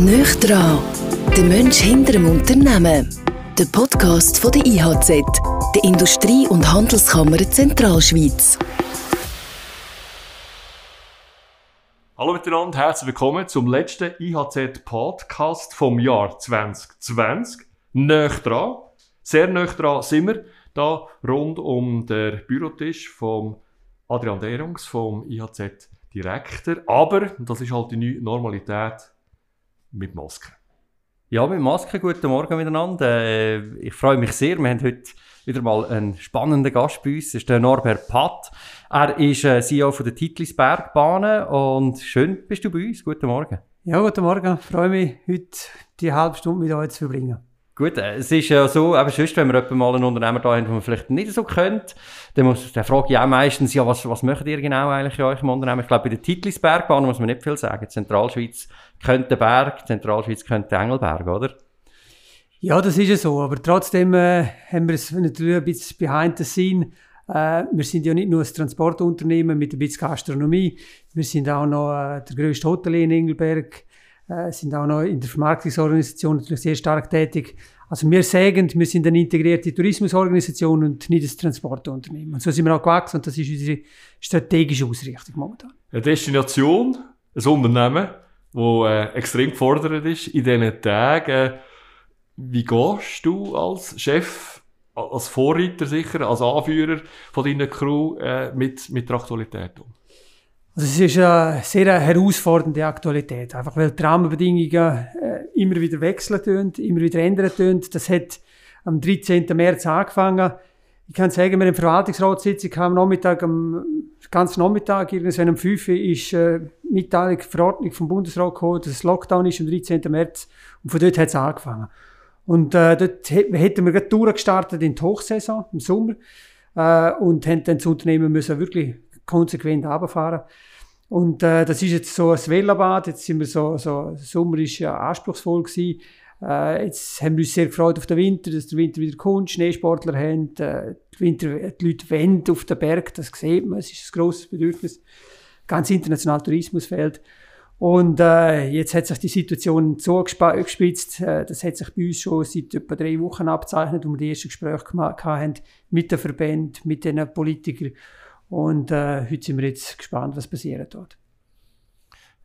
Nöch dran, der Mensch hinter dem Unternehmen. Der Podcast von der IHZ, der Industrie- und Handelskammer Zentralschweiz. Hallo miteinander, herzlich willkommen zum letzten IHZ-Podcast vom Jahr 2020. Nöch dran, sehr nöch dran sind wir da rund um den Bürotisch vom Adrian Derungs, vom IHZ-Direktor. Aber, das ist halt die neue Normalität, mit Maske. Ja, mit Maske. Guten Morgen miteinander. Äh, ich freue mich sehr. Wir haben heute wieder mal einen spannenden Gast bei uns. Das ist der Norbert Patt. Er ist äh, CEO von der Titlisbergbahnen und schön bist du bei uns. Guten Morgen. Ja, guten Morgen. Ich freue mich, heute die halbe Stunde mit euch zu verbringen. Gut, äh, es ist ja so, aber sonst, wenn wir mal einen Unternehmer da haben, den man vielleicht nicht so kennt, dann, muss, dann frage ich auch meistens, ja, was, was macht ihr genau eigentlich in eurem Unternehmen? Ich glaube, bei der Titlisbergbahn muss man nicht viel sagen. Zentralschweiz könnte Berg, Zentralschweiz könnte Engelberg, oder? Ja, das ist ja so, aber trotzdem äh, haben wir es natürlich ein bisschen behind the scene. Äh, wir sind ja nicht nur ein Transportunternehmen mit ein bisschen Gastronomie, wir sind auch noch äh, der grösste Hotel in Engelberg, äh, sind auch noch in der Vermarktungsorganisation natürlich sehr stark tätig. Also wir sagen, wir sind eine integrierte Tourismusorganisation und nicht ein Transportunternehmen. Und so sind wir auch gewachsen und das ist unsere strategische Ausrichtung momentan. Eine Destination, ein Unternehmen, das äh, extrem gefordert ist in diesen Tagen. Wie gehst du als Chef, als Vorreiter sicher, als Anführer von deiner Crew äh, mit, mit der Aktualität um? Also es ist eine sehr herausfordernde Aktualität, einfach weil die Rahmenbedingungen äh, immer wieder wechseln immer wieder ändern. Das hat am 13. März angefangen. Ich kann sagen, wir haben Verwaltungsratssitzung am Nachmittag, am ganzen Nachmittag, irgendwann um 5 Uhr, ist äh, Mitteilung, Verordnung vom Bundesrat gekommen, dass es Lockdown ist am 13. März. Und von dort hat es angefangen. Und äh, dort hätten wir gerade durchgestartet in die Hochsaison im Sommer äh, und haben dann das Unternehmen müssen wirklich konsequent runterfahren. Und äh, das ist jetzt so ein Wellenbad. Jetzt sind wir so, so Sommer ist ja anspruchsvoll gewesen. Äh, jetzt haben wir uns sehr gefreut auf den Winter, dass der Winter wieder kommt, Schneesportler haben, äh, die, Winter, die Leute wollen auf den Berg, das sieht man, es ist ein grosses Bedürfnis. Ganz international Tourismusfeld. Und äh, jetzt hat sich die Situation so gespitzt, äh, das hat sich bei uns schon seit etwa drei Wochen abzeichnet, wo wir die ersten Gespräche gemacht haben mit den Verbänden, mit den Politikern. Und äh, heute sind wir jetzt gespannt, was passiert dort.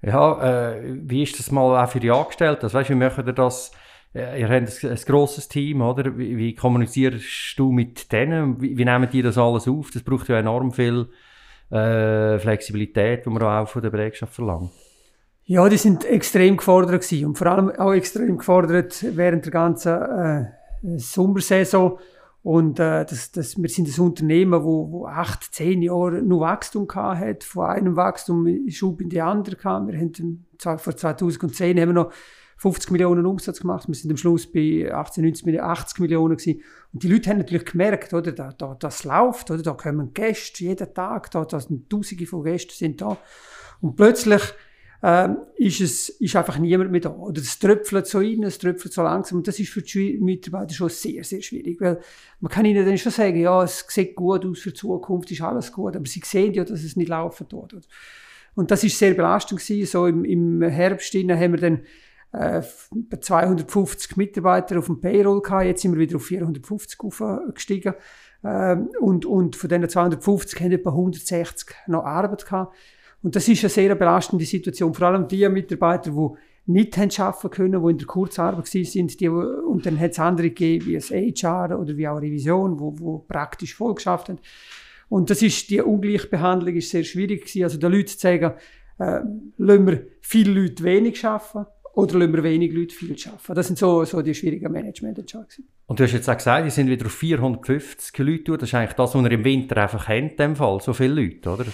Ja, äh, wie ist das mal auch für die Angestellten? Also, weißt, wie machen ihr das? Äh, ihr habt ein, ein grosses Team, oder? Wie, wie kommunizierst du mit denen? Wie, wie nehmen die das alles auf? Das braucht ja enorm viel äh, Flexibilität, die man auch von der Belegschaft verlangt. Ja, die sind extrem gefordert gewesen. und vor allem auch extrem gefordert während der ganzen äh, Sommersaison. Und äh, das, das, wir sind ein Unternehmen, wo, wo acht, zehn Jahre nur Wachstum hat, von einem Wachstum Schub in die andere kam. Wir haben vor 2010 haben wir noch 50 Millionen Umsatz gemacht. Wir sind am Schluss bei 18, 19 Millionen, 80 Millionen gewesen. Und die Leute haben natürlich gemerkt, oder, da, da, das läuft, oder, da kommen Gäste jeden Tag, da, da sind Tausende von Gästen sind da. Und plötzlich ähm, ist es ist einfach niemand mehr da. Oder es tröpfelt so rein, es tröpfelt so langsam. Und das ist für die Mitarbeiter schon sehr, sehr schwierig. Weil man kann ihnen dann schon sagen, ja, es sieht gut aus für die Zukunft, ist alles gut. Aber sie sehen ja, dass es nicht laufen tut. Und das ist sehr belastend gewesen. So im, im Herbst haben wir dann äh, 250 Mitarbeiter auf dem Payroll gehabt. Jetzt sind wir wieder auf 450 gestiegen. Äh, und, und von diesen 250 haben etwa 160 noch Arbeit gehabt. Und das ist eine sehr belastende Situation. Vor allem die Mitarbeiter, die nicht haben arbeiten können, die in der Kurzarbeit sind, die, und dann hat es andere gegeben, wie das HR oder wie auch Revision, wo, wo praktisch voll geschafft haben. Und das ist, die Ungleichbehandlung ist sehr schwierig gewesen. Also den Leuten zu sagen, äh, lassen wir viele Leute wenig arbeiten oder lassen wir wenig Leute viel arbeiten. Das sind so, so die schwierigen Management-Entscheidungen. Und du hast jetzt auch gesagt, die sind wieder auf 450 Leute. Das ist eigentlich das, was ihr im Winter einfach kennt, in dem Fall. So viele Leute, oder?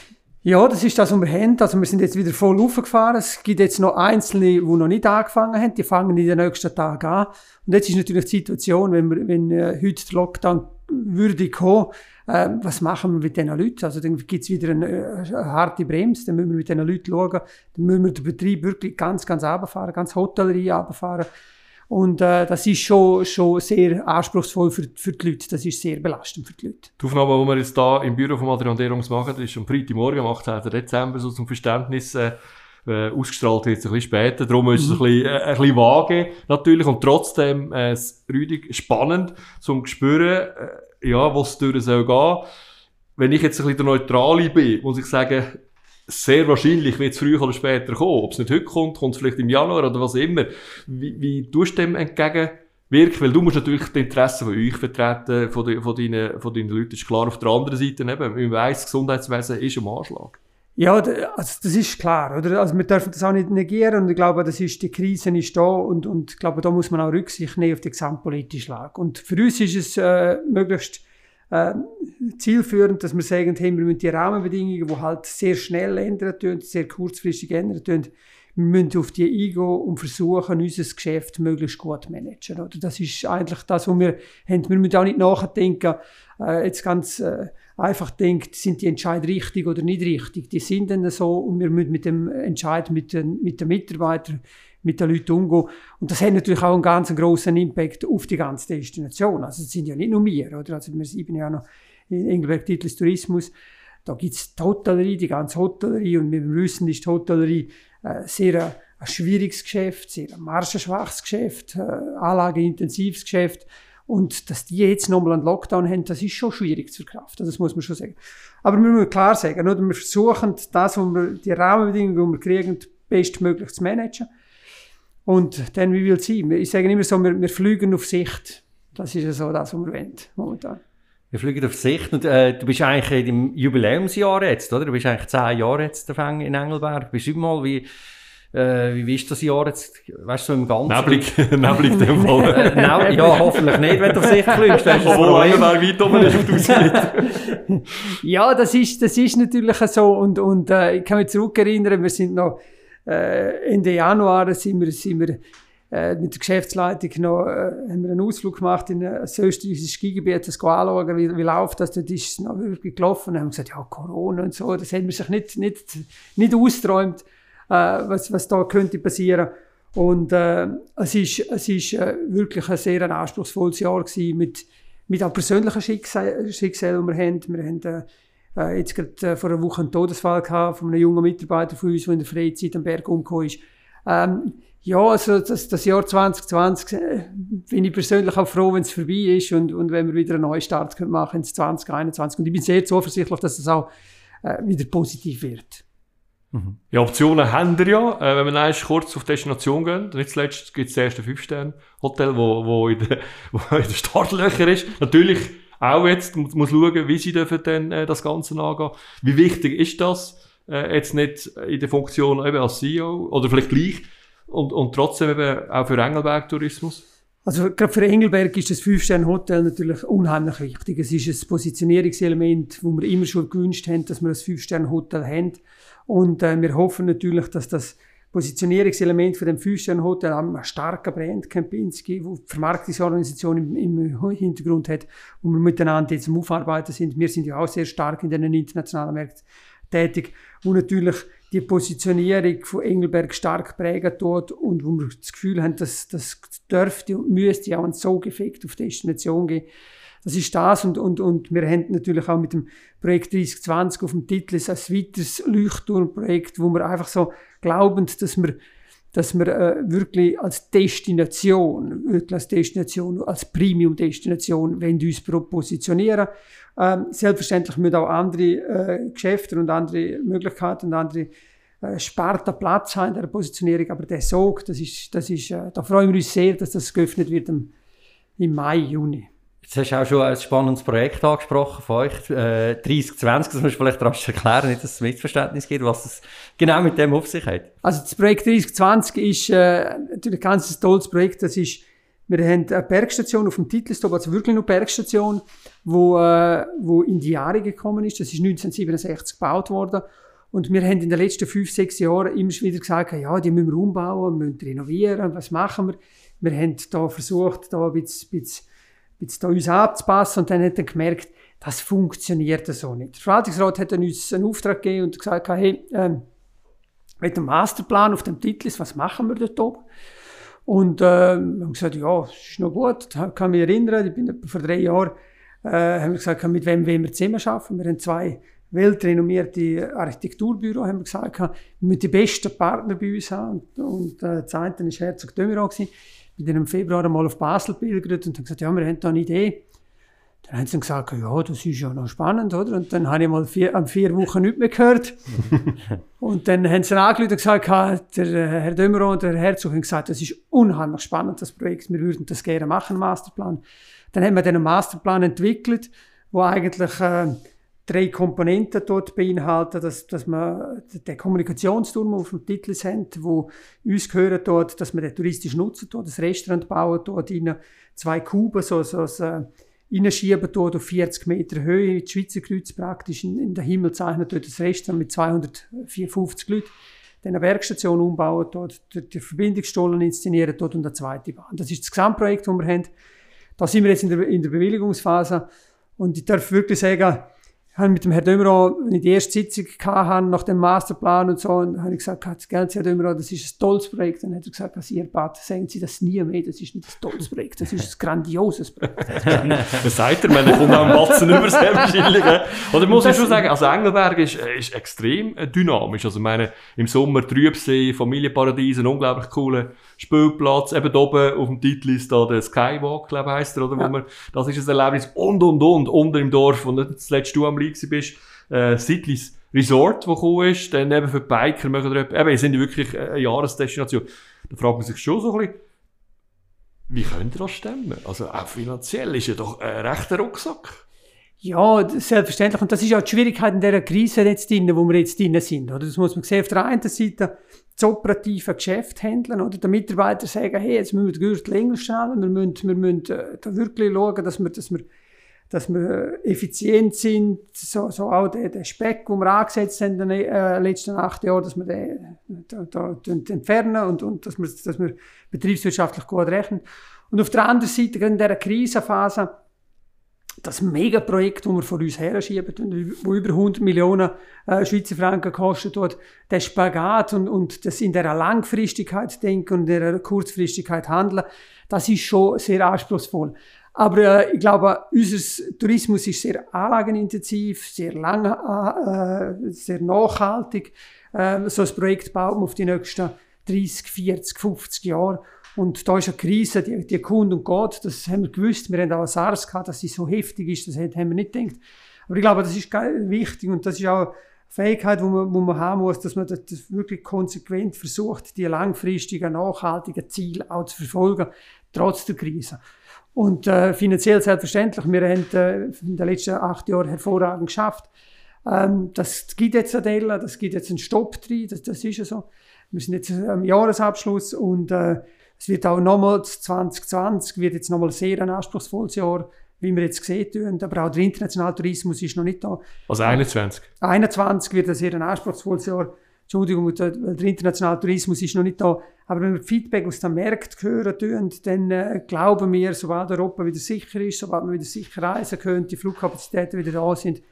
Ja, das ist das, was wir haben. Also wir sind jetzt wieder voll aufgefahren. Es gibt jetzt noch Einzelne, die noch nicht angefangen haben. Die fangen in den nächsten Tagen an. Und jetzt ist natürlich die Situation, wenn, wir, wenn äh, heute der Lockdown würde kommen, äh, was machen wir mit diesen Leuten? Also dann gibt's wieder eine, äh, eine, harte Bremse, dann müssen wir mit diesen Leuten schauen. Dann müssen wir den Betrieb wirklich ganz, ganz runterfahren, ganz Hotellerie runterfahren. Und äh, das ist schon, schon sehr anspruchsvoll für, für die Leute. Das ist sehr belastend für die Leute. Die Aufnahme, die wir jetzt hier im Büro von Adrian Derungs machen, ist am Freitagmorgen, am 18. Dezember, so zum Verständnis. Äh, Äh, ausgestrahlt wird es ein bisschen später, darum ist es ein, bisschen, äh, ein bisschen vage natürlich und trotzdem äh, Rüdig spannend zum spüren, äh, ja, was durch soll gehen. Wenn ich jetzt ein bisschen der Neutrale bin, muss ich sagen, sehr wahrscheinlich wird es früher oder später kommen. Ob es nicht heute kommt, kommt es vielleicht im Januar oder was immer. Wie, wie tust du dem entgegenwirken? Weil du musst natürlich die Interessen von euch vertreten, von, de, von, deinen, von deinen Leuten. Ist klar. Auf der anderen Seite eben, man weiss, das Gesundheitswesen ist am Anschlag. Ja, also das ist klar, oder? Also wir dürfen das auch nicht negieren und ich glaube, das ist, die Krise ist da und, und ich glaube, da muss man auch Rücksicht nehmen auf die gesamtpolitische Lage. Und für uns ist es äh, möglichst äh, zielführend, dass wir sagen, hey, wir müssen die Rahmenbedingungen, die halt sehr schnell ändern sehr kurzfristig ändern wir müssen auf die eingehen und versuchen, unser Geschäft möglichst gut zu managen. Oder? Das ist eigentlich das, was wir haben. Wir müssen auch nicht nachdenken, äh, jetzt ganz äh, einfach denkt, sind die Entscheidungen richtig oder nicht richtig. Die sind dann so und wir müssen mit dem Entscheid mit den, mit den Mitarbeitern, mit den Leuten umgehen. Und das hat natürlich auch einen ganz großen Impact auf die ganze Destination. Also es sind ja nicht nur wir, oder? Also wir sind ja noch in Engelberg Titels Tourismus. Da gibt es die Hotellerie, die ganze Hotellerie und wir wissen, ist die Hotellerie äh, sehr ein schwieriges Geschäft, sehr ein margenschwaches Geschäft, äh, anlageintensives Geschäft. Und dass die jetzt nochmal einen Lockdown haben, das ist schon schwierig zu verkraften. Das muss man schon sagen. Aber wir müssen klar sagen, oder? wir versuchen, das, was wir, die Rahmenbedingungen, die wir kriegen, bestmöglich zu managen. Und dann, wie will es sein? Ich sage immer so, wir, wir fliegen auf Sicht. Das ist ja so das, was wir wollen, momentan. Wir fliegen auf Sicht und äh, du bist eigentlich im Jubiläumsjahr jetzt, oder? Du bist eigentlich zehn Jahre jetzt in Engelberg. Beschreib mal, wie, äh, wie ist das Jahr jetzt, weißt du, so im Ganzen? Neblig, neblig dem Fall. äh, ja, hoffentlich nicht, wenn du auf Sicht fliegst. Obwohl Engelberg weit oben ist auf die Aussicht. ja, das ist, das ist natürlich so und, und äh, ich kann mich zurückerinnern, wir sind noch äh, Ende Januar sind wir, sind wir äh, mit der Geschäftsleitung noch, äh, haben wir einen Ausflug gemacht in ein österreichisches Skigebiet, das anschauen, wie, wie läuft das, dort ist es noch wirklich gelaufen. Dann haben gesagt, ja, Corona und so, das haben wir sich nicht, nicht, nicht ausgeträumt, äh, was, was da könnte passieren. Und äh, es ist, es ist äh, wirklich ein sehr anspruchsvolles Jahr gewesen, mit, mit auch persönlichen Schicksalen, Schicksalen, die wir haben. Wir haben äh, äh, jetzt gerade äh, vor einer Woche einen Todesfall gehabt von einem jungen Mitarbeiter von uns, der in der Freizeit am Berg umgekommen ist. Ähm, ja, also das, das Jahr 2020 äh, bin ich persönlich auch froh, wenn es vorbei ist und, und wenn wir wieder einen Neustart können machen ins 2021. Und ich bin sehr zuversichtlich, dass es auch äh, wieder positiv wird. Mhm. Ja, Optionen haben wir ja. Äh, wenn wir erst kurz auf Destination gehen, nicht zuletzt gibt es das erste Fünf-Sterne-Hotel, wo, wo, in den Startlöcher ist. Natürlich auch jetzt muss, muss schauen, wie sie dürfen dann äh, das Ganze angehen. Wie wichtig ist das äh, jetzt nicht in der Funktion eben als CEO oder vielleicht gleich und, und trotzdem eben auch für Engelberg Tourismus? Also gerade für Engelberg ist das Fünf-Sterne-Hotel natürlich unheimlich wichtig. Es ist ein Positionierungselement, wo wir immer schon gewünscht haben, dass wir ein Fünf-Sterne-Hotel haben. Und äh, wir hoffen natürlich, dass das Positionierungselement von dem Fünf-Sterne-Hotel ein starker Brand Kempinski, wo die Vermarktungsorganisation im, im, Hintergrund hat, wo wir miteinander jetzt am Aufarbeiten sind. Wir sind ja auch sehr stark in den internationalen Märkten tätig, wo natürlich die Positionierung von Engelberg stark prägen tut und wo wir das Gefühl haben, dass das dürfte und müsste auch einen Sog-Effekt auf Destination geben. Das ist das und, und, und wir haben natürlich auch mit dem Projekt 3020 auf dem Titel ein weiteres Leuchtturmprojekt, wo wir einfach so glauben, dass wir dass wir äh, wirklich als Destination, wirklich als Destination, als Premium-Destination, wenn uns positionieren. Ähm, selbstverständlich müssen auch andere äh, Geschäfte und andere Möglichkeiten und andere äh, Sparten Platz haben in der Positionierung, aber der Sog, das ist, das ist, äh, da freuen wir uns sehr, dass das geöffnet wird im Mai, Juni. Jetzt hast du auch schon ein spannendes Projekt angesprochen von euch, äh, 3020, das musst du vielleicht rasch erklären, nicht, dass es Missverständnis gibt, was es genau mit dem auf sich hat. Also das Projekt 3020 ist äh, natürlich ein ganz tolles Projekt, das ist, wir haben eine Bergstation auf dem Titelstop, also wirklich eine Bergstation, wo, äh, wo in die Jahre gekommen ist, das ist 1967 gebaut worden und wir haben in den letzten fünf, sechs Jahren immer wieder gesagt, ja, die müssen wir umbauen, müssen renovieren, was machen wir? Wir haben da versucht, da ein bisschen, bisschen jetzt uns anzupassen und dann hat er gemerkt, das funktioniert so nicht. Der Verwaltungsrat hat dann uns einen Auftrag gegeben und gesagt, hey, ähm, mit dem Masterplan auf dem Titel ist, was machen wir dort oben? Und äh, haben gesagt, ja, das ist noch gut, ich kann mich erinnern, ich bin vor drei Jahren, äh, haben wir gesagt, mit wem wollen wir zusammen arbeiten? Wir haben zwei weltrenommierte Architekturbüro, haben wir gesagt, wir müssen die besten Partner bei uns haben. Und, und äh, das eine war Herzog Dömeron. Ich bin im Februar einmal auf Basel pilgert und habe gesagt, ja, wir haben da eine Idee. Dann haben sie dann gesagt, ja, das ist ja noch spannend, oder? Und dann habe ich mal vier, an vier Wochen nichts mehr gehört. und dann haben sie angerufen und gesagt, der äh, Herr Dömeron und der Herr Herzog haben gesagt, das ist unheimlich spannend, das Projekt, wir würden das gerne machen, Masterplan. Dann haben wir einen Masterplan entwickelt, wo eigentlich äh, drei Komponenten dort beinhalten, dass, dass man den Kommunikationsturm auf dem Titel haben, wo uns gehört dort, dass man den touristisch nutzen dort, das Restaurant bauen dort rein, zwei Kuben, so, so, so äh, reinschieben dort auf 40 Meter Höhe, die Schweizer Kreuz praktisch in, in den Himmel zeichnet dort das Restaurant mit 254 Leuten, dann eine Werkstation umbauen dort, die Verbindungsstollen inszenieren dort und eine zweite Bahn. Das ist das Gesamtprojekt, das wir haben. Da sind wir jetzt in der, in der Bewilligungsphase und ich darf wirklich sagen, habe mit dem Herrn Dömerow, wenn ich die erste Sitzung hatte, nach dem Masterplan und so, und habe ich gesagt, gell, Herr Dömerow, das ist ein tolles Projekt. Dann hat er gesagt, was ihr Bad, sagen Sie das nie mehr, das ist nicht ein tolles Projekt, das ist ein grandioses Projekt. was sagt er, man kommt auch ein Batzen über sehr wahrscheinlich. Oder muss ich schon sagen, also Engelberg ist, ist extrem äh, dynamisch. Also ich meine, im Sommer Trübsee, Familienparadies, ein unglaublich cooler Spielplatz, eben oben auf dem Titel ist da der Skywalk, glaube ich, heisst er, oder? Ja. Wo man, das ist ein Erlebnis und, und, und, unter im Dorf, wo nicht das letzte du am Liegen bist, äh, Sidlis Resort, wo gekommen ist, dann eben für die Biker machen wir, eben, sind wirklich eine Jahresdestination. Da fragt man sich schon so ein bisschen, wie könnt ihr das stemmen? Also auch finanziell ist ja doch ein rechter Rucksack. Ja, selbstverständlich. Und das ist auch die Schwierigkeit in dieser Krise jetzt drin, wo wir jetzt drin sind. Oder? Das muss man sehen. Auf der einen Seite das operative Geschäft handeln oder der Mitarbeiter sagen, hey, jetzt müssen wir den Gürtel enger stellen, wir müssen, wir müssen äh, da wirklich schauen, dass wir, dass wir, dass wir effizient sind, so, so auch der, der Speck, den wir angesetzt haben in den äh, letzten acht Jahren, dass wir den, da, da, entfernen und, und dass, wir, dass wir betriebswirtschaftlich gut rechnen. Und auf der anderen Seite, gerade in dieser Krisenphase, das Megaprojekt, das wir vor uns her schieben, wo über 100 Millionen äh, Schweizer Franken kostet, dort der Spagat und, und das in der Langfristigkeit denken und in der Kurzfristigkeit handeln, das ist schon sehr anspruchsvoll. Aber äh, ich glaube, unser Tourismus ist sehr anlagenintensiv, sehr lang, äh, äh sehr nachhaltig. Äh, so ein Projekt baut man auf die nächsten 30, 40, 50 Jahre. Und da ist eine Krise, die, die kommt und geht. Das haben wir gewusst. Wir haben auch SARS gehabt, dass sie so heftig ist. Das haben wir nicht gedacht. Aber ich glaube, das ist wichtig und das ist auch eine Fähigkeit, die man, man haben muss, dass man das wirklich konsequent versucht, die langfristigen, nachhaltigen Ziele auch zu verfolgen, trotz der Krise. Und äh, finanziell selbstverständlich. Wir haben äh, in den letzten acht Jahren hervorragend geschafft. Ähm, das gibt jetzt eine Delle, das gibt jetzt einen Stopp drin, das, das ist ja so. Wir sind jetzt am Jahresabschluss und äh, es wird auch nochmals 2020 wird jetzt nochmal sehr ein anspruchsvolles Jahr, wie wir jetzt gesehen haben. Aber auch der internationale Tourismus ist noch nicht da. Also 21? 21 wird ein sehr ein anspruchsvolles Jahr. Entschuldigung, der, der internationale Tourismus ist noch nicht da. Aber wenn wir Feedback aus den Märkten hören, tun, dann äh, glauben wir, sobald Europa wieder sicher ist, sobald wir wieder sicher reisen können, die Flugkapazitäten wieder da sind,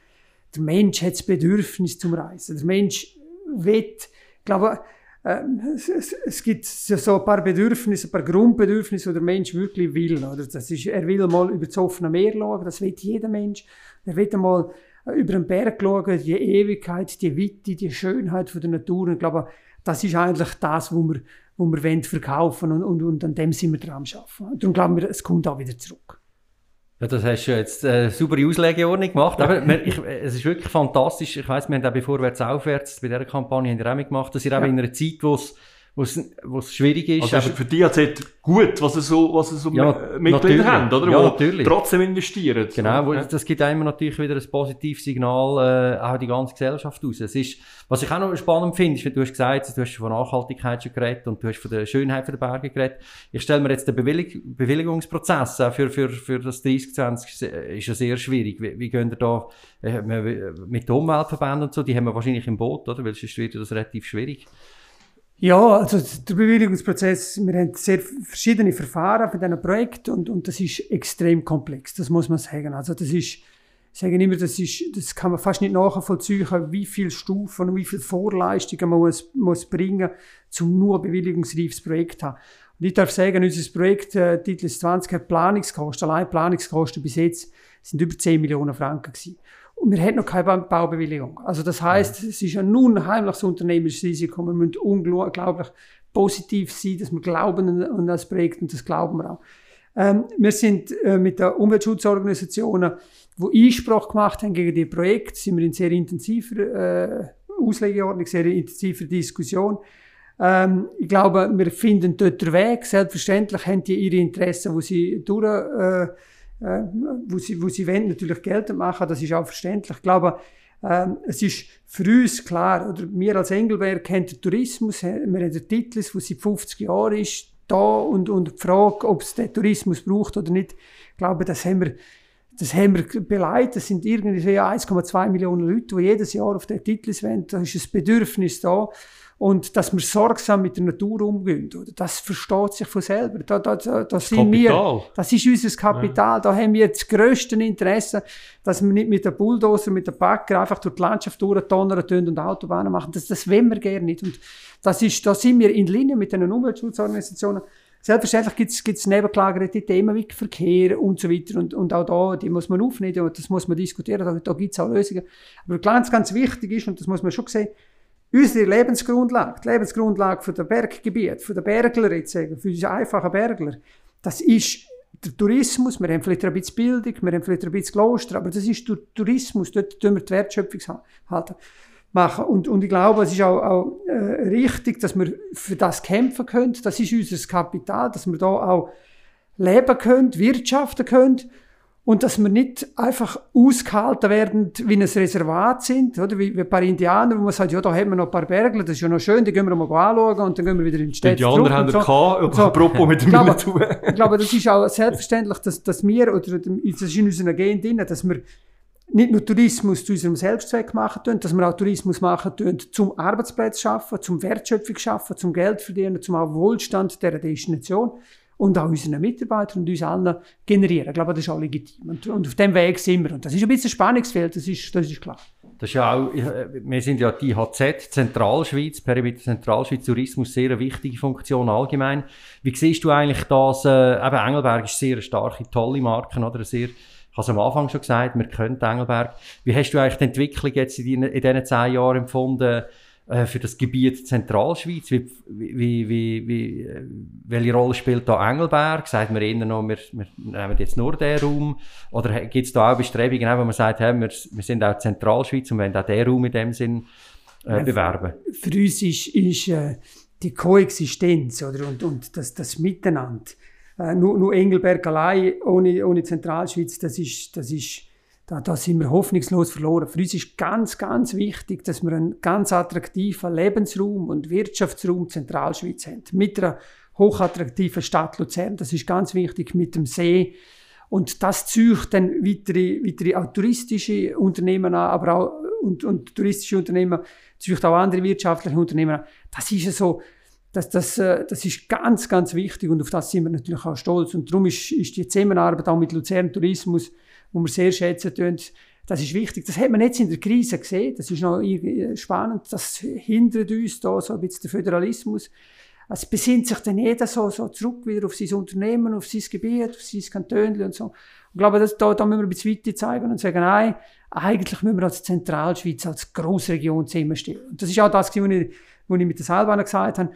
der Mensch hat das Bedürfnis zum Reisen. Der Mensch wird, ich glaube, ähm, es, es, gibt so ein paar Bedürfnisse, ein paar Grundbedürfnisse, die der Mensch wirklich will. Oder? Das ist, er will mal über das offene Meer schauen, das will jeder Mensch. Er will mal äh, über den Berg schauen, die Ewigkeit, die Witte, die Schönheit von der Natur. Und ich glaube, das ist eigentlich das, was wir, wo wir verkaufen und, und, und an dem sind wir dran Arbeiten. Darum glauben wir, es kommt auch wieder zurück. Ja, das hast du jetzt äh, saubere Auslegeordnung gemacht. Aber ich, es ist wirklich fantastisch. Ich weiss, wir haben auch bei Vorwärts Aufwärts bei dieser Kampagne haben wir auch gemacht, dass ihr ja. auch in einer Zeit, wo es wo es schwierig ist. Also ist für die AZ gut, was sie so, was sie so ja, Mitglieder haben, oder? Ja, wo natürlich. trotzdem investieren. Genau, wo, ja. das gibt einem natürlich wieder ein positives Signal, äh, auch die ganze Gesellschaft aus. Es ist, was ich auch noch spannend finde, ist, wie du hast gesagt, du hast von Nachhaltigkeit schon geredet und du hast von der Schönheit der Berge geredet. Ich stelle mir jetzt den Bewillig Bewilligungsprozess auch für, für, für das 3020 ist ja sehr schwierig. Wie, wie gehen wir da äh, mit den Umweltverbänden und so, die haben wir wahrscheinlich im Boot, oder? Weil sonst wird das relativ schwierig. Ja, also der Bewilligungsprozess, wir haben sehr verschiedene Verfahren für diesen Projekt und, und das ist extrem komplex, das muss man sagen. Also das ist, ich sage immer, das, ist, das kann man fast nicht nachvollziehen, wie viele Stufen und wie viele Vorleistungen man muss, muss bringen, um nur ein bewilligungsreifes Projekt zu haben. Und ich darf sagen, unser Projekt, äh, Titel 20, hat Planungskosten, allein Planungskosten bis jetzt sind über 10 Millionen Franken gewesen. Und wir haben noch keine Baubewilligung. Also das heißt, es ist ein unheimliches unternehmerisches Risiko. Wir müssen unglaublich positiv sein, dass wir glauben an das Projekt und das glauben wir auch. Ähm, wir sind äh, mit den Umweltschutzorganisationen, die Einspruch gemacht haben gegen die Projekte, sind wir in sehr intensiver äh, Auslegeordnung, sehr intensiver Diskussion. Ähm, ich glaube, wir finden dort den Weg. Selbstverständlich haben die ihre Interessen, wo sie durch, äh, äh, wo sie, wo sie wollen, natürlich Geld machen. Das ist auch verständlich. Ich glaube, ähm, es ist für uns klar, oder wir als Engelberg kennen den Tourismus, wir haben den Titel, der seit 50 Jahren ist, da und, und die Frage, ob es den Tourismus braucht oder nicht, ich glaube, das haben wir, das haben wir beleidigt. Das sind irgendwie 1,2 Millionen Leute, die jedes Jahr auf den Titel sind. Da ist ein Bedürfnis da und dass wir sorgsam mit der Natur umgehen. Oder? Das versteht sich von selber. Da, da, da, da sind wir, das ist unser Kapital. Ja. Da haben wir das grösste Interesse, dass wir nicht mit dem Bulldozer, mit dem Bagger einfach durch die Landschaft durchdonnern und Autobahnen machen. Das, das wollen wir gerne nicht. Und das ist, da sind wir in Linie mit den Umweltschutzorganisationen. Selbstverständlich gibt es nebengelagerte Themen wie Verkehr und so weiter. Und, und auch da, die muss man aufnehmen und das muss man diskutieren. Da, da gibt es auch Lösungen. Aber ganz, ganz wichtig ist, und das muss man schon sehen, Unsere Lebensgrundlage, die Lebensgrundlage für der Berggebiet, für den Bergler jetzt sagen, für unsere einfachen Bergler, das ist der Tourismus. Wir haben vielleicht ein bisschen Bildung, wir haben vielleicht ein bisschen Kloster, aber das ist der Tourismus. Dort tun wir die Wertschöpfung halten machen. Und, und ich glaube, es ist auch, auch äh, richtig, dass wir für das kämpfen können. Das ist unser Kapital, dass wir da auch leben können, wirtschaften können und dass wir nicht einfach ausgehalten werden, wie ein Reservat sind, oder? Wie, wie ein paar Indianer, wo man sagt, ja, da haben wir noch ein paar Bergler, das ist ja noch schön, die gehen wir mal anschauen und dann gehen wir wieder in die Stadt. Die anderen haben so. gehabt, so. apropos mit dem tun. Ich glaube, das ist auch selbstverständlich, dass, dass wir, oder das ist in unserer Gen drin, dass wir nicht nur Tourismus zu unserem Selbstzweck machen tun, dass wir auch Tourismus machen tun, zum Arbeitsplatz schaffen, zum Wertschöpfung schaffen, zum Geld verdienen, zum Wohlstand der Destination und auch unseren Mitarbeitern und uns allen generieren. Ich glaube, das ist auch legitim. Und, und auf dem Weg sind wir. Und das ist ein bisschen Spannungsfeld, das ist, das ist klar. Das ist ja auch, wir sind ja die HZ, Zentralschweiz, Perimeter Zentralschweiz, Tourismus, sehr eine wichtige Funktion allgemein. Wie siehst du eigentlich das, äh, eben Engelberg ist sehr eine starke, tolle Marke, oder? Sehr, ich habe es am Anfang schon gesagt, wir können Engelberg. Wie hast du eigentlich die Entwicklung jetzt in, in diesen zehn Jahren empfunden? Äh, für das Gebiet Zentralschweiz? Wie, wie, wie, wie, äh, welche Rolle spielt da Engelberg? Sagt man eher noch, wir, wir nehmen jetzt nur den Raum? Oder gibt es da auch Bestrebungen, wo man sagt, hey, wir, wir sind auch Zentralschweiz und wollen auch den Raum in dem Sinn äh, bewerben? Für uns ist, ist äh, die Koexistenz oder, und, und das, das Miteinander, äh, nur, nur Engelberg allein ohne, ohne Zentralschweiz, das ist, das ist da, da sind wir hoffnungslos verloren. Für uns ist ganz, ganz wichtig, dass wir einen ganz attraktiven Lebensraum und Wirtschaftsraum Zentralschweiz haben. Mit einer hochattraktiven Stadt Luzern. Das ist ganz wichtig mit dem See. Und das zieht dann weitere, weitere auch touristische Unternehmen an, aber auch und, und touristische Unternehmen zieht auch andere wirtschaftliche Unternehmen an. Das ist so, das, das, äh, das ist ganz, ganz wichtig und auf das sind wir natürlich auch stolz. Und darum ist, ist die Zusammenarbeit auch mit Luzern Tourismus wo wir sehr schätzen tun, das ist wichtig. Das hat man jetzt in der Krise gesehen. Das ist noch spannend. Das hindert uns da so ein bisschen der Föderalismus. Es besinnt sich dann jeder so, so zurück wieder auf sein Unternehmen, auf sein Gebiet, auf sein Kanton und so. Ich glaube, das, da, da müssen wir ein bisschen weiter zeigen und sagen, nein, eigentlich müssen wir als Zentralschweiz, als Grossregion zusammenstehen. Und das ist auch das, was ich, was ich mit der Salbana gesagt habe.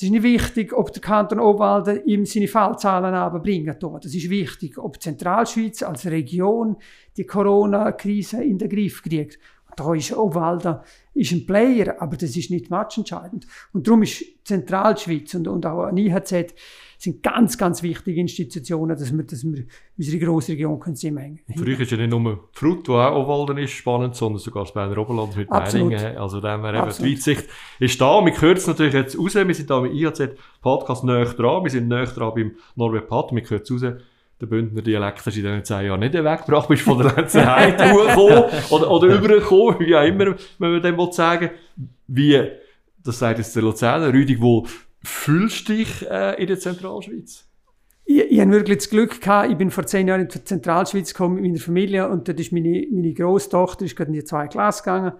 Es ist nicht wichtig, ob der Kanton Obwalden ihm seine Fallzahlen abbringen tut. Es ist wichtig, ob die Zentralschweiz als Region die Corona-Krise in den Griff kriegt. Und da ist Obwalden ist ein Player, aber das ist nicht matchentscheidend. Und darum ist Zentralschweiz und, und auch ein IHZ sind ganz, ganz wichtige Institutionen, dass wir, dass wir unsere grosse Region können zusammenhängen können. Für euch ist ja nicht nur Frut, die auch Obwalden ist, spannend, sondern sogar das Berner Oberland mit Meiningen. Also da haben wir eben die Weitsicht ist da. Wir hören es natürlich jetzt raus. Wir sind da mit IHZ Podcast näher dran. Wir sind näher dran beim Norbert Patt. Wir hören es raus der Bündner Dialekt du in diesen zehn Jahren nicht weggebracht, bist von der letzten Zeit hochgekommen oder, oder übergekommen, wie auch immer, wenn man dem sagen Wie, das sagt jetzt der Luzerner, Rüdig, wo fühlst du dich äh, in der Zentralschweiz? Ich, ich habe wirklich das Glück gehabt, ich bin vor zehn Jahren in die Zentralschweiz gekommen mit meiner Familie und dort ist meine, meine Grosstochter ist gerade in die zweite Klasse gegangen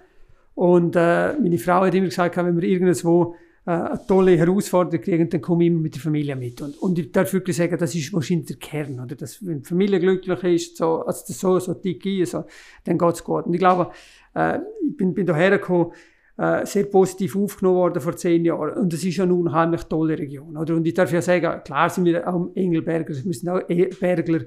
und äh, meine Frau hat immer gesagt, wenn wir irgendwo äh, eine tolle Herausforderung kriege, dann komme ich immer mit der Familie mit. Und, und ich darf wirklich sagen, das ist wahrscheinlich der Kern, oder? Dass, wenn die Familie glücklich ist, so, also so, so dick ist, so, dann geht's gut. Und ich glaube, äh, ich bin, bin hierher gekommen, äh, sehr positiv aufgenommen worden vor zehn Jahren. Und das ist eine unheimlich tolle Region, oder? Und ich darf ja sagen, klar sind wir auch Engelberger, wir sind auch Bergler,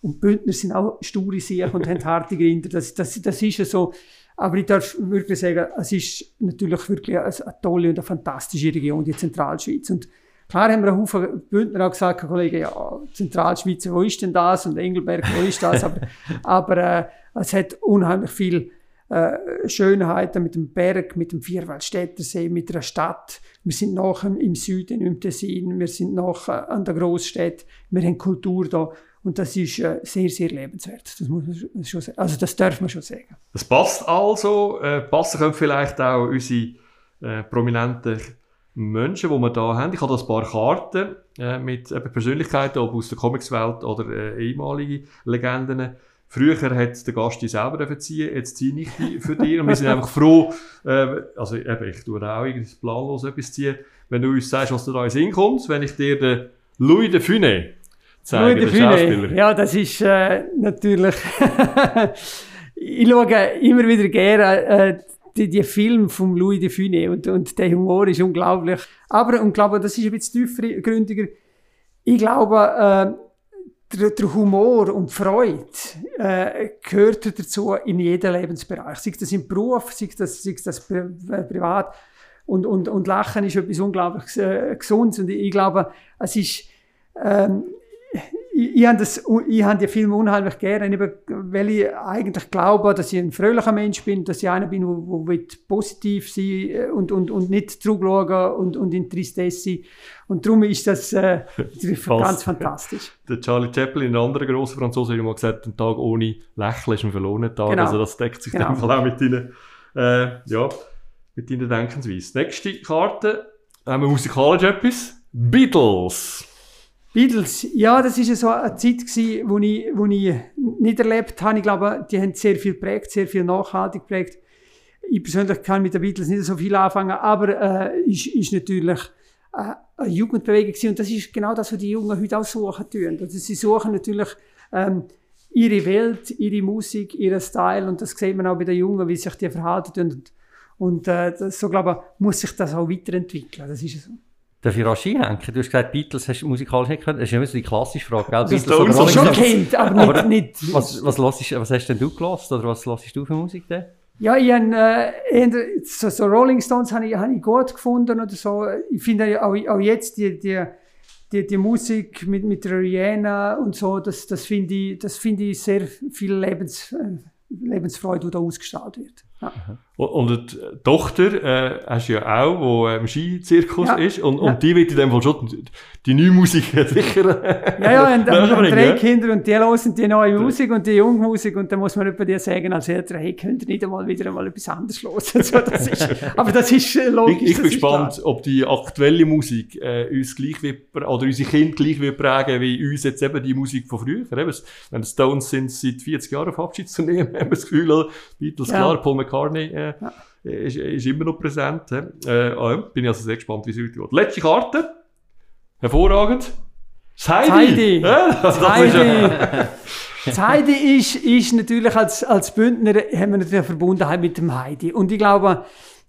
und Bündner sind auch sture Sicher und haben harte Gründer. Das, das, das ist ja so. Aber ich darf wirklich sagen, es ist natürlich wirklich eine, eine tolle und eine fantastische Region, die Zentralschweiz. Und klar haben wir einen Haufen Bündner auch gesagt, Kollege, ja, Zentralschweiz, wo ist denn das? Und Engelberg, wo ist das? aber aber äh, es hat unheimlich viel äh, Schönheiten mit dem Berg, mit dem Vierwaldstättersee, mit der Stadt. Wir sind noch im Süden, im Tessin, wir sind noch äh, an der Großstadt, wir haben Kultur da. Und das ist äh, sehr, sehr lebenswert. Das muss man schon sagen. Also das darf man schon sagen. Das passt also. Äh, passen können vielleicht auch unsere äh, prominenten Menschen, die wir hier haben. Ich habe da ein paar Karten äh, mit äh, Persönlichkeiten, ob aus der Comicswelt oder äh, ehemalige Legenden. Früher hat der Gast die selber ziehen, jetzt ziehe ich die für dich. Und wir sind einfach froh, äh, also eben, ich tue auch irgendwie planlos etwas ziehen, wenn du uns sagst, was da in Sinn. Wenn ich dir den Louis de Funès zeigen, der Schauspieler. Ja, das ist äh, natürlich. ich schaue immer wieder gerne äh, die, die Filme von Louis de Funès und, und der Humor ist unglaublich. Aber, und glaube, das ist ein bisschen tiefer, gründiger. Ich glaube, äh, der, der, Humor und die Freude äh, gehört dazu in jedem Lebensbereich. Sei das im Beruf, sei das, sei das äh, privat. Und, und, und Lachen ist etwas unglaublich äh, Gesundes. Und ich, ich glaube, es ist, ähm, ich, ich habe das, ich habe die Filme unheimlich gerne, weil ich eigentlich glaube, dass ich ein fröhlicher Mensch bin, dass ich einer bin, der positiv sein äh, und, und, und nicht zurückschauen und, und in Tristesse. Und darum ist das äh, ganz fantastisch. Der Charlie Chaplin, ein anderer grosser Franzose, hat mal gesagt, ein Tag ohne Lächeln ist ein verlorener Tag. Genau. Also das deckt sich genau. Fall auch mit deinen, äh, ja, mit deiner Denkensweise. Nächste Karte haben wir musikalisch etwas. Beatles. Beatles, ja, das war so eine Zeit gewesen, wo ich, wo ich nicht erlebt habe. Ich glaube, die haben sehr viel geprägt, sehr viel nachhaltig geprägt. Ich persönlich kann mit den Beatles nicht so viel anfangen, aber äh, ist, ist natürlich äh, eine Jugendbewegung gewesen. und das ist genau das, was die Jungen heute auch suchen tun. Also sie suchen natürlich ähm, ihre Welt, ihre Musik, ihren Style und das sieht man auch bei den Jungen, wie sich die verhalten und, und äh, das, so glaube ich, muss sich das auch weiterentwickeln. Das ist so. Darf ich rasch einhängen? Du hast gesagt, Beatles hast du musikalisch nicht gehört. Das ist immer so die klassische Frage, gell? Beatles oder schon kennt, aber, aber nicht, nicht. Was, was, hörst, was hast denn du gehört oder was hörst du für Musik denn? Ja, ich habe, äh, so, so, Rolling Stones habe ich, hab ich gut gefunden oder so. Ich finde auch, auch jetzt die, die, die, die Musik mit, mit der Rihanna und so, das, das finde ich, das finde ich sehr viel Lebens, äh, Lebensfreude, die da ausgestrahlt wird. Ja. Und die Tochter äh, hast du ja auch, die im Skizirkus ja. ist. Und, und die wird in dem Fall schon die neue Musik sicher. ja, ja, und, und, und drei Kinder und die hören die neue Musik und die junge Musik. Und dann muss man über dir sagen, als Eltern, hey, könnt ihr nicht einmal wieder einmal etwas anderes hören? so, das ist, aber das ist äh, logisch. Ich, ich bin gespannt, ob die aktuelle Musik äh, uns gleich wird, oder unsere Kinder gleich wird prägen, wie uns jetzt eben die Musik von früher. Eben, wenn es Stones sind, seit 40 Jahren auf Abschied zu nehmen, haben wir das Gefühl, Beatles, ja. klar, Paul McCartney äh, ja. ist, ist, immer noch präsent. Äh, oh, bin ich also sehr gespannt, wie es heute wird. Letzte Karte. Hervorragend. Das Heidi. Das Heidi. Das Heidi ist, ist natürlich als, als Bündner, haben wir natürlich eine Verbundenheit mit dem Heidi. Und ich glaube,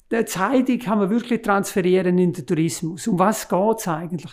das Heidi kann man wirklich transferieren in den Tourismus. Um was geht es eigentlich?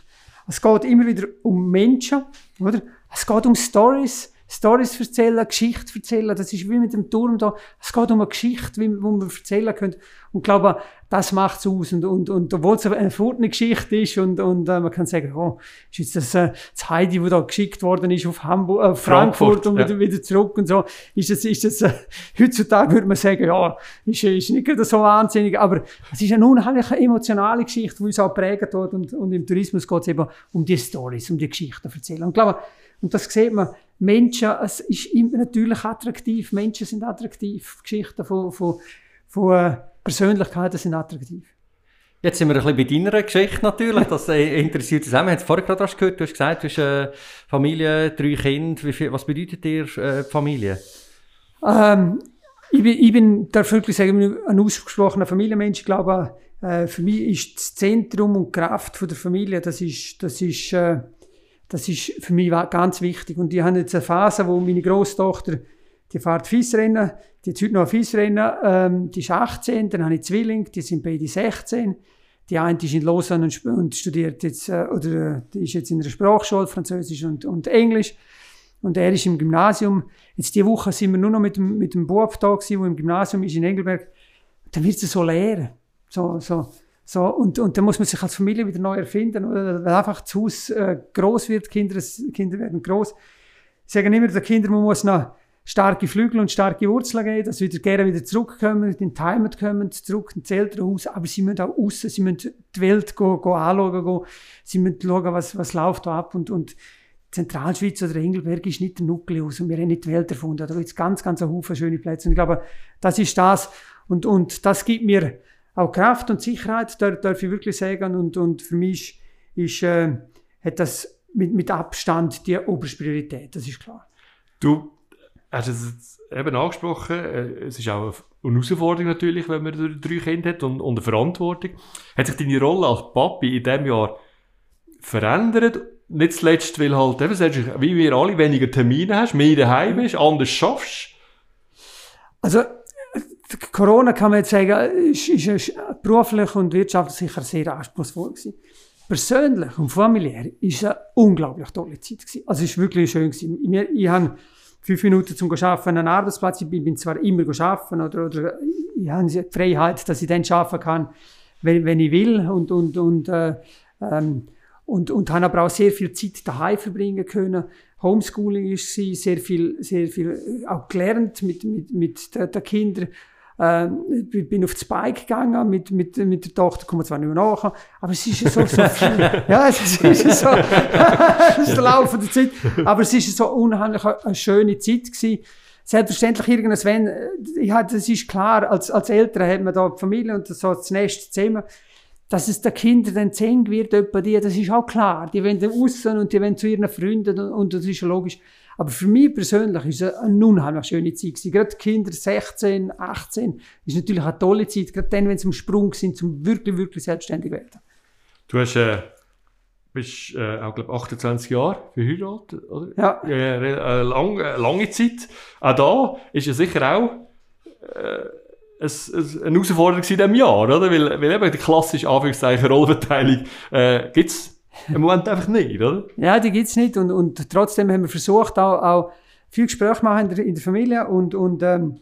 Es geht immer wieder um Menschen, oder? Es geht um Stories. Stories erzählen, Geschichte erzählen. Das ist wie mit dem Turm da. Es geht um eine Geschichte, wie, wo man erzählen können. Und ich glaube, das macht es aus. Und, und, und obwohl es eine eine Geschichte ist und, und äh, man kann sagen, oh, ist jetzt das, äh, das Heidi, wo da geschickt worden ist auf Hamburg, äh, Frankfurt, Frankfurt, und wieder, ja. wieder zurück und so, ist das, ist das, äh, heutzutage würde man sagen, ja, ist, ist nicht so wahnsinnig, aber es ist eine unheimlich emotionale Geschichte, die uns auch prägt wird und, und im Tourismus geht es eben um die Stories, um die Geschichten erzählen. Und ich glaube, und das sieht man, Menschen, es ist natürlich attraktiv, Menschen sind attraktiv, Geschichten von, von, von äh, Persönlichkeiten sind attraktiv. Jetzt sind wir ein bisschen bei deiner Geschichte natürlich, das äh, interessiert uns auch. Wir haben es vorher gerade gehört, du hast gesagt, du hast eine Familie, drei Kinder, viel, was bedeutet dir äh, Familie? Ähm, ich bin, ich bin, darf wirklich sagen, ein ausgesprochener Familienmensch. Ich glaube, äh, für mich ist das Zentrum und die Kraft von der Familie, das ist, das ist, äh, das ist für mich ganz wichtig. Und ich habe jetzt eine Phase, wo meine Großtochter, die fährt Fiesrennen, die hat heute noch Fiesrennen, ähm, die ist 18, dann habe ich Zwillinge, die sind beide 16. Die eine ist in Lausanne und, studiert jetzt, äh, oder die ist jetzt in der Sprachschule, Französisch und, und Englisch. Und er ist im Gymnasium. Jetzt diese Woche sind wir nur noch mit dem, mit dem Bub da gewesen, der im Gymnasium ist in Engelberg. Dann wird es so leer. So, so, so. Und, und dann muss man sich als Familie wieder neu erfinden, oder? Weil einfach das Haus äh, groß wird, Kinder, Kinder werden groß. Ich sage immer den Kindern, man muss noch starke Flügel und starke Wurzeln geben, dass sie wieder gerne wieder zurückkommen, in die Heimat kommen, zurück ins Elternhaus. Aber sie müssen auch raus, sie müssen die Welt go, go anschauen, go. sie müssen schauen, was, was läuft da ab. Und, und Zentralschweiz oder Engelberg ist nicht der Nukleus und wir haben nicht die Welt erfunden. Da gibt es ganz, ganz einen Haufen schöne Plätze. Und ich glaube, das ist das. Und, und das gibt mir auch Kraft und Sicherheit, darf, darf ich wirklich sagen. Und, und für mich ist, äh, hat das mit, mit Abstand die oberste Priorität, das ist klar. Du hast es eben angesprochen, äh, es ist auch eine Herausforderung natürlich, wenn man drei Kinder hat und, und eine Verantwortung. Hat sich deine Rolle als Papi in diesem Jahr verändert? Nicht zuletzt, weil halt, eben, wie wir alle, weniger Termine hast, mehr daheim bist, anders schaffst. Also, Corona kann man jetzt sagen, ist, ist beruflich und wirtschaftlich sicher sehr anspruchsvoll gewesen. Persönlich und familiär ist es eine unglaublich tolle Zeit gewesen. Also es ist wirklich schön gewesen. Ich, ich habe fünf Minuten zum Arbeiten an einem Arbeitsplatz. Ich bin zwar immer arbeiten oder, oder ich habe die Freiheit, dass ich dann arbeiten kann, wenn, wenn ich will und, und, und, äh, ähm, und, und habe aber auch sehr viel Zeit daheim verbringen können. Homeschooling ist sie, sehr viel, sehr viel auch gelernt mit, mit, mit den Kindern. Ich bin auf das Bike gegangen mit, mit, mit der Tochter, kommen zwar nicht mehr nach, aber es ist so, so viel. ja, es ist, ist so, es ist der Lauf der Zeit. Aber es ist so unheimlich eine, schöne Zeit gewesen. Selbstverständlich irgendwas, wenn, ja, das ist klar, als, als Eltern hat man da die Familie und so das Nest zusammen. Dass es den Kindern dann zehn wird, etwa die, das ist auch klar. Die wollen raus und die wollen zu ihren Freunden und, und das ist logisch. Aber für mich persönlich ist es eine unheimlich schöne Zeit gewesen. Gerade Kinder 16, 18 ist natürlich eine tolle Zeit, gerade dann, wenn sie im Sprung sind, zum wirklich, wirklich selbstständig werden. Du hast, äh, bist äh, auch, glaube 28 Jahre verheiratet, oder? Ja. Äh, lang, äh, lange Zeit. Auch da ist ja sicher auch äh, eine Herausforderung in diesem Jahr, oder? Weil, weil eben die klassische Anführungszeichen Rollverteilung äh, gibt es im Moment einfach nicht, oder? Ja, die gibt es nicht. Und, und trotzdem haben wir versucht, auch, auch viel Gespräche machen in der, in der Familie. Und, und ähm,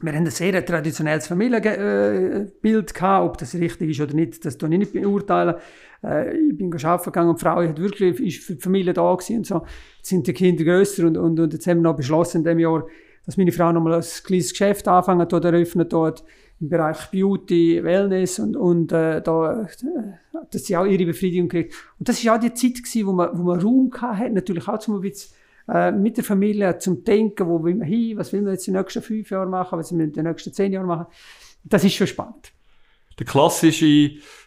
wir haben ein sehr traditionelles Familienbild gehabt. Ob das richtig ist oder nicht, das kann ich nicht beurteilen. Äh, ich bin arbeiten gegangen und die Frau hat wirklich, ist für die Familie da gewesen und so. Jetzt sind die Kinder grösser und, und, und jetzt haben wir noch beschlossen in diesem Jahr, dass meine Frau nochmal ein kleines Geschäft anfangen oder eröffnet dort im Bereich Beauty, Wellness und, und äh, da, äh, dass sie auch ihre Befriedigung kriegt. Und das war auch die Zeit gewesen, wo man, wo man Raum hatte, natürlich auch zum bisschen äh, mit der Familie zum Denken, wo will man hin, was will man jetzt in den nächsten fünf Jahren machen, was will man in den nächsten zehn Jahren machen. Das ist schon spannend. Der klassische,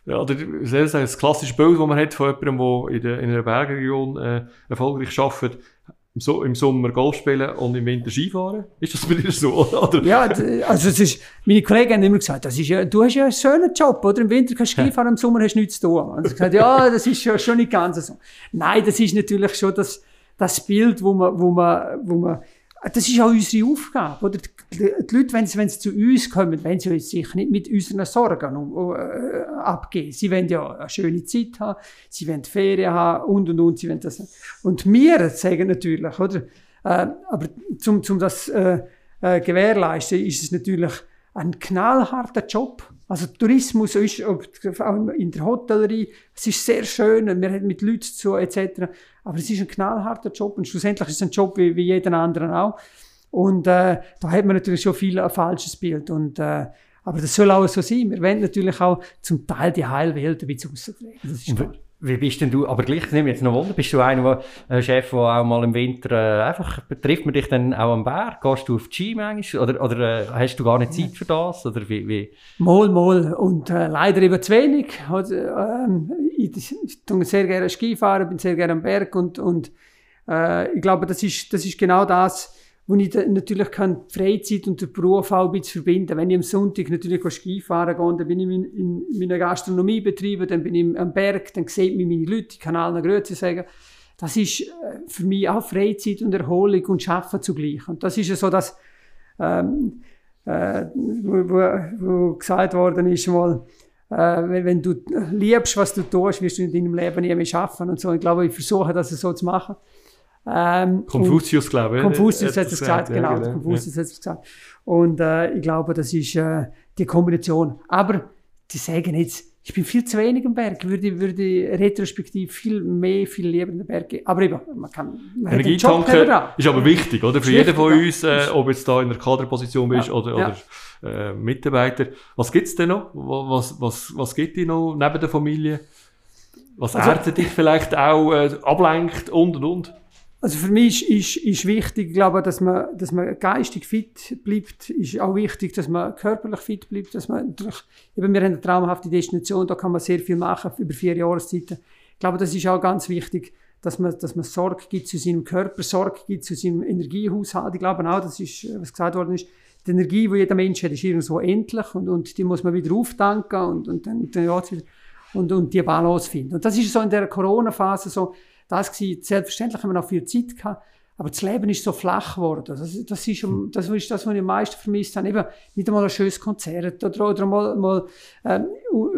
ja, oder, das klassische Bild, das man hat von jemandem, der in, der, in einer Bergregion äh, erfolgreich arbeitet, im, so im Sommer Golf spielen und im Winter Skifahren? Ist das bei dir so, oder? Ja, also es ist, meine Kollegen haben immer gesagt, das ist ja, du hast ja einen schönen Job, oder? Im Winter kannst du Skifahren, im Sommer hast du nichts zu tun. Und ich gesagt, ja, das ist ja schon nicht ganz so. Nein, das ist natürlich schon das, das Bild, wo man, wo man, wo man, das ist auch unsere Aufgabe, oder? Die, Leute, wenn sie, wenn sie zu uns kommen, wenn sie sicher nicht mit unseren Sorgen um, äh, abgehen. Sie wollen ja eine schöne Zeit haben, sie wollen Ferien haben und und und. Sie das. Und wir sagen natürlich, oder? Äh, aber zum, zum das äh, äh, gewährleisten, ist es natürlich ein knallharter Job. Also Tourismus ist auch in der Hotellerie, es ist sehr schön, wir haben mit Leuten zu etc. Aber es ist ein knallharter Job und schlussendlich ist es ein Job wie, wie jeden anderen auch. Und äh, da hat man natürlich schon viel ein falsches Bild. Und, äh, aber das soll auch so sein. Wir wollen natürlich auch zum Teil die Heilwelt ein bisschen raustragen. Wie bist denn du, aber gleich, nehme jetzt noch Wunder, bist du einer, der, äh, Chef, der auch mal im Winter, äh, einfach, trifft man dich dann auch am Berg? Gehst du auf die Ski manchmal? Oder, oder äh, hast du gar nicht Zeit für das? Oder wie, wie? Mal, mal. Und äh, leider eben zu wenig. Also, ähm, ich, ich tue sehr gerne Ski fahren, bin sehr gerne am Berg und, und äh, ich glaube, das ist, das ist genau das, wo ich natürlich kann Freizeit und den Beruf auch ein bisschen verbinden Wenn ich am Sonntag natürlich Skifahren gehe, dann bin ich in, in, in meiner Gastronomie dann bin ich am Berg, dann sieht mich meine Leute, ich kann allen Grüße sagen. Das ist äh, für mich auch Freizeit und Erholung und Schaffen zugleich. Und das ist ja so, dass ähm, äh, wo, wo, gesagt worden ist mal, äh, wenn, wenn, du liebst, was du tust, wirst du in deinem Leben nie mehr schaffen und so. Ich glaube, ich versuche das so zu machen. Ähm, Konfuzius, glaube ich. Konfuzius hat es gesagt, genau. Ja, genau. Konfuzius ja. hat es gesagt. Und äh, ich glaube, das ist äh, die Kombination. Aber die sagen jetzt, ich bin viel zu wenig im Berg, würde, würde retrospektiv viel mehr, viel lieber in den Berg gehen. Aber eben, man kann, man Energietanken ist aber wichtig, oder? Für jeden von uns, äh, ob jetzt da in der Kaderposition bist ja. oder, oder äh, Mitarbeiter. Was gibt's denn noch? Was, was, was gibt dir noch neben der Familie? Was also, dich vielleicht auch, äh, ablenkt und und und? Also für mich ist, ist, ist wichtig, glaube dass man, dass man geistig fit bleibt. Ist auch wichtig, dass man körperlich fit bleibt. Dass man durch, eben, wir haben eine traumhafte Destination, da kann man sehr viel machen über vier Jahreszeiten. Ich glaube, das ist auch ganz wichtig, dass man, dass man Sorge gibt zu seinem Körper, Sorge gibt zu seinem Energiehaushalt. Ich glaube auch, das ist, was gesagt worden ist, die Energie, die jeder Mensch hat, ist irgendwo endlich und, und die muss man wieder auftanken und, und dann, dann ja, und, und die Balance finden. Und das ist so in der Corona-Phase so, das gewesen. Selbstverständlich haben wir noch viel Zeit gehabt, aber das Leben ist so flach geworden. Das, das, ist, das ist das, was ich am meisten vermisst habe. Eben nicht einmal ein schönes Konzert oder, oder mal, mal ähm,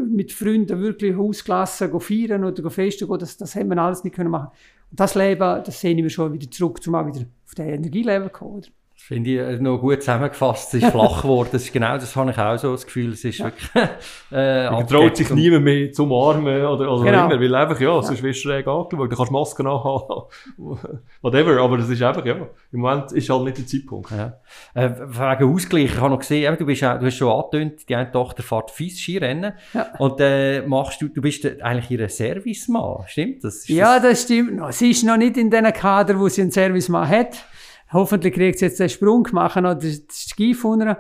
mit Freunden wirklich ausgelassen feiern oder festen gehen. Das, das hätten wir alles nicht können machen. Und das Leben, das sehen wir schon wieder zurück, um auch wieder auf den Energielevel kommen. Oder? Finde ich äh, noch gut zusammengefasst. Es ist flach geworden. Das ist genau das habe ich auch so das Gefühl. Es ist wirklich, äh, traut sich niemand mehr zum Armen oder, oder genau. immer, weil einfach, ja, sonst wirst du schräg angeschaut. Du kannst Masken anhaben. Whatever. Aber das ist einfach, ja, im Moment ist halt nicht der Zeitpunkt. Ja. Äh, wegen Ausgleich, ich habe noch gesehen, du, bist, du hast schon angetönt, die eine Tochter fährt fies Skirennen. Ja. Und, äh, machst du, du bist eigentlich ihr Servicemann. Stimmt das? ja, das stimmt. Sie ist noch nicht in den Kader, wo sie einen Servicemann hat. Hoffentlich kriegt sie jetzt den Sprung gemacht oder das Ski von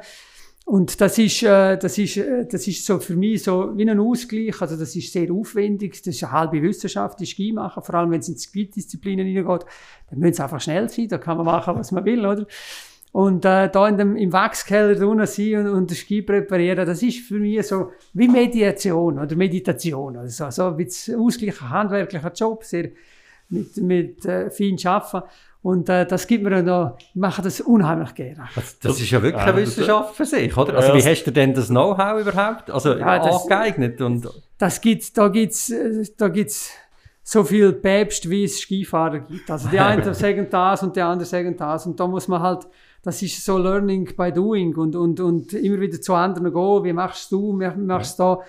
Und das ist, äh, das ist, äh, das ist so für mich so wie ein Ausgleich. Also das ist sehr aufwendig. Das ist eine halbe Wissenschaft, die Ski machen. Vor allem, wenn es in die Speed-Disziplinen hineingeht, dann müssen sie einfach schnell sein. Da kann man machen, was man will, oder? Und äh, da in dem, im Wachskeller drinnen sein und, und den Ski präparieren, das ist für mich so wie Mediation oder Meditation. Also so ein bisschen ausgleichen, handwerklicher Job, sehr mit, mit äh, fein arbeiten. Und äh, das gibt mir dann noch, ich mache das unheimlich gerne. Das, das ist ja wirklich eine Wissenschaft für sich, oder? Also wie hast du denn das Know-how überhaupt also, ja, das, angeeignet? Und das gibt's, da gibt's, da gibt's so viel Päpst, wie es Skifahrer gibt. Also die einen sagen das und die anderen sagen das. Und da muss man halt, das ist so Learning by Doing und, und, und immer wieder zu anderen gehen. Wie machst du, wie machst du da?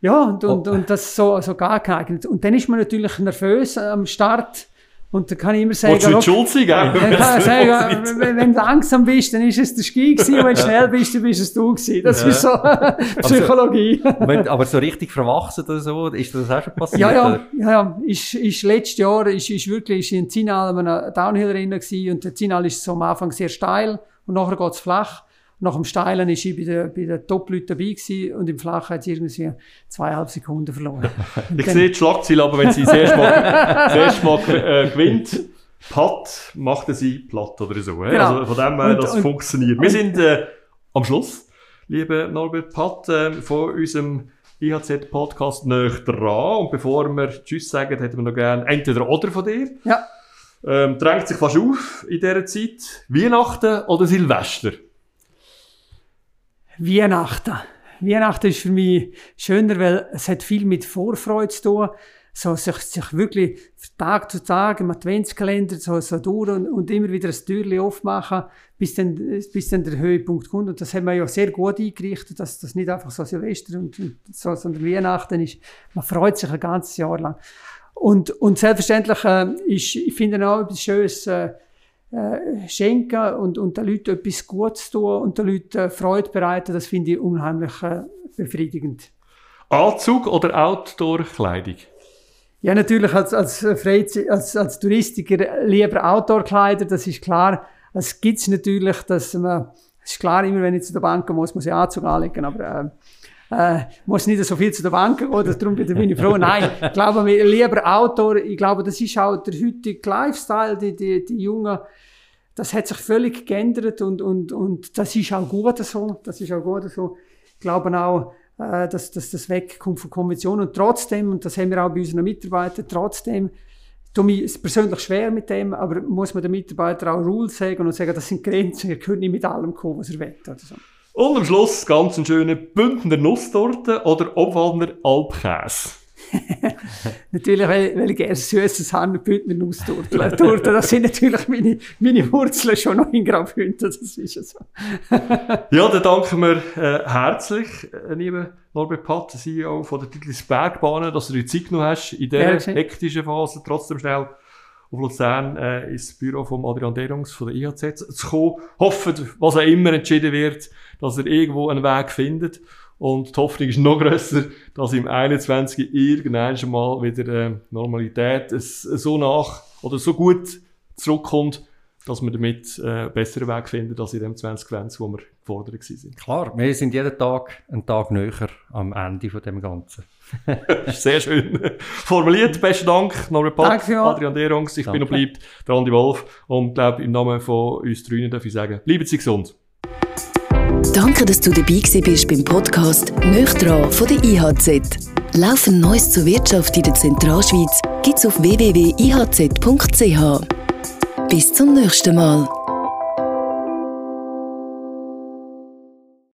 Ja, und, und, oh. und das so, so gar geeignet. Und dann ist man natürlich nervös am Start und da kann ich immer sagen, Willst du schuld sein, gell? Dann kann ich sagen, wenn, wenn, du langsam bist, dann ist es der Ski gewesen, und wenn du schnell bist, dann bist es du gewesen. Das ja. ist so Psychologie. Also, aber so richtig verwachsen oder so, ist das auch schon passiert? Ja, ja, ja, ja. Ist, ist letztes Jahr, ist, ist wirklich, ist in Zinal einem Downhill-Rennen gewesen, und der Zinal ist so am Anfang sehr steil, und nachher geht's flach. Nach dem Steilen war ich bei den, bei den Top-Leuten dabei gewesen und im Flachen hat sie irgendwie zweieinhalb Sekunden verloren. ich sehe die Schlagzeile, aber wenn sie das erste Mal, das erste Mal äh, gewinnt, Pat, macht er sie platt oder so. Genau. Also von dem her, das und, funktioniert. Und, Wir sind äh, am Schluss, lieber Norbert Pat, äh, von unserem IHZ-Podcast näher dran. Und bevor wir Tschüss sagen, hätten wir noch gerne entweder oder von dir. Ja. Ähm, drängt sich fast auf in dieser Zeit. Weihnachten oder Silvester? Weihnachten. Weihnachten ist für mich schöner, weil es hat viel mit Vorfreude zu tun. So, sich, sich wirklich Tag zu Tag im Adventskalender so, so durch und, und immer wieder ein Türchen aufmachen, bis dann, bis dann der Höhepunkt kommt. Und das haben wir ja sehr gut eingerichtet, dass das nicht einfach so Silvester und, und so, sondern Weihnachten ist. Man freut sich ein ganzes Jahr lang. Und, und selbstverständlich äh, ist, ich finde auch etwas Schönes, äh, äh, schenken und, und den Leuten etwas Gutes tun und den Leuten äh, Freude bereiten, das finde ich unheimlich äh, befriedigend. Anzug oder Outdoor-Kleidung? Ja, natürlich als, als, Freizeit, als, als Touristiker lieber Outdoor-Kleider, das ist klar. Es gibt natürlich, dass man, es ist klar, immer wenn ich zu der Bank muss man sich Anzug anlegen, aber äh, äh, muss nicht so viel zu der Bank gehen, darum bin ich froh. Nein, ich glaube, lieber Outdoor, ich glaube, das ist auch der heutige Lifestyle, die, die, die Jungen, das hat sich völlig geändert und, und, und das ist auch gut so. Das ist auch gut so. Ich glaube auch, äh, dass, dass das wegkommt von Konventionen und trotzdem, und das haben wir auch bei unseren Mitarbeitern, trotzdem, tue mich persönlich schwer mit dem, aber muss man den Mitarbeitern auch Rules sagen und sagen, das sind Grenzen, ihr könnt nicht mit allem kommen, was ihr wollt. Oder so. Und am Schluss ganz schöne Bündner Nusstorte oder Obwalder Alpkäse. natürlich, weil, weil ich gerne süßes habe, Bündner Nusstorte. Das sind natürlich meine, meine Wurzeln schon noch in Graubünden, das ist ja so. ja, dann danken wir äh, herzlich, äh, lieber Norbert Patt, CEO von der Titlis Bergbahnen, dass du dir Zeit genommen hast, in dieser hektischen Phase trotzdem schnell auf Luzern äh, ins Büro von Adrian Derungs von der IHZ zu kommen. Hoffen, was auch immer entschieden wird, dass er irgendwo einen Weg findet. Und die Hoffnung ist noch grösser, dass im 21. irgendwann schon mal wieder äh, Normalität es so nach oder so gut zurückkommt, dass wir damit äh, einen besseren Weg finden als in dem 2020, wo wir gefordert sind. Klar, wir sind jeden Tag einen Tag näher am Ende von dem Ganzen. Sehr schön formuliert. Besten Dank, Norbert Patt, Adrian Derungs. Ich Danke. bin und bleibt der Andi Wolf. Und glaube im Namen von uns drei darf ich sagen, bleiben Sie gesund. Danke, dass du dabei bist beim Podcast «Nöchtran» von der IHZ. Laufend Neues zur Wirtschaft in der Zentralschweiz gibt's auf www.ihz.ch. Bis zum nächsten Mal.